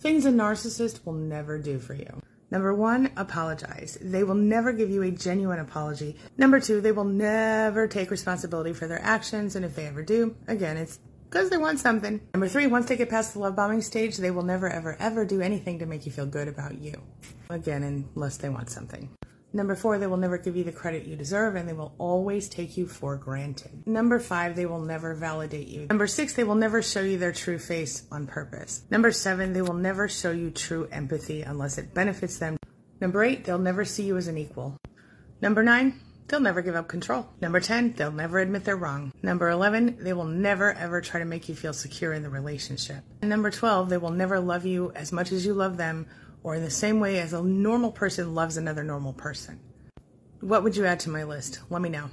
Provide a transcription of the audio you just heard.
Things a narcissist will never do for you. Number one, apologize. They will never give you a genuine apology. Number two, they will never take responsibility for their actions, and if they ever do, again, it's because they want something. Number three, once they get past the love bombing stage, they will never, ever, ever do anything to make you feel good about you. Again, unless they want something. Number four, they will never give you the credit you deserve and they will always take you for granted. Number five, they will never validate you. Number six, they will never show you their true face on purpose. Number seven, they will never show you true empathy unless it benefits them. Number eight, they'll never see you as an equal. Number nine, they'll never give up control. Number 10, they'll never admit they're wrong. Number 11, they will never ever try to make you feel secure in the relationship. And number 12, they will never love you as much as you love them or in the same way as a normal person loves another normal person. What would you add to my list? Let me know.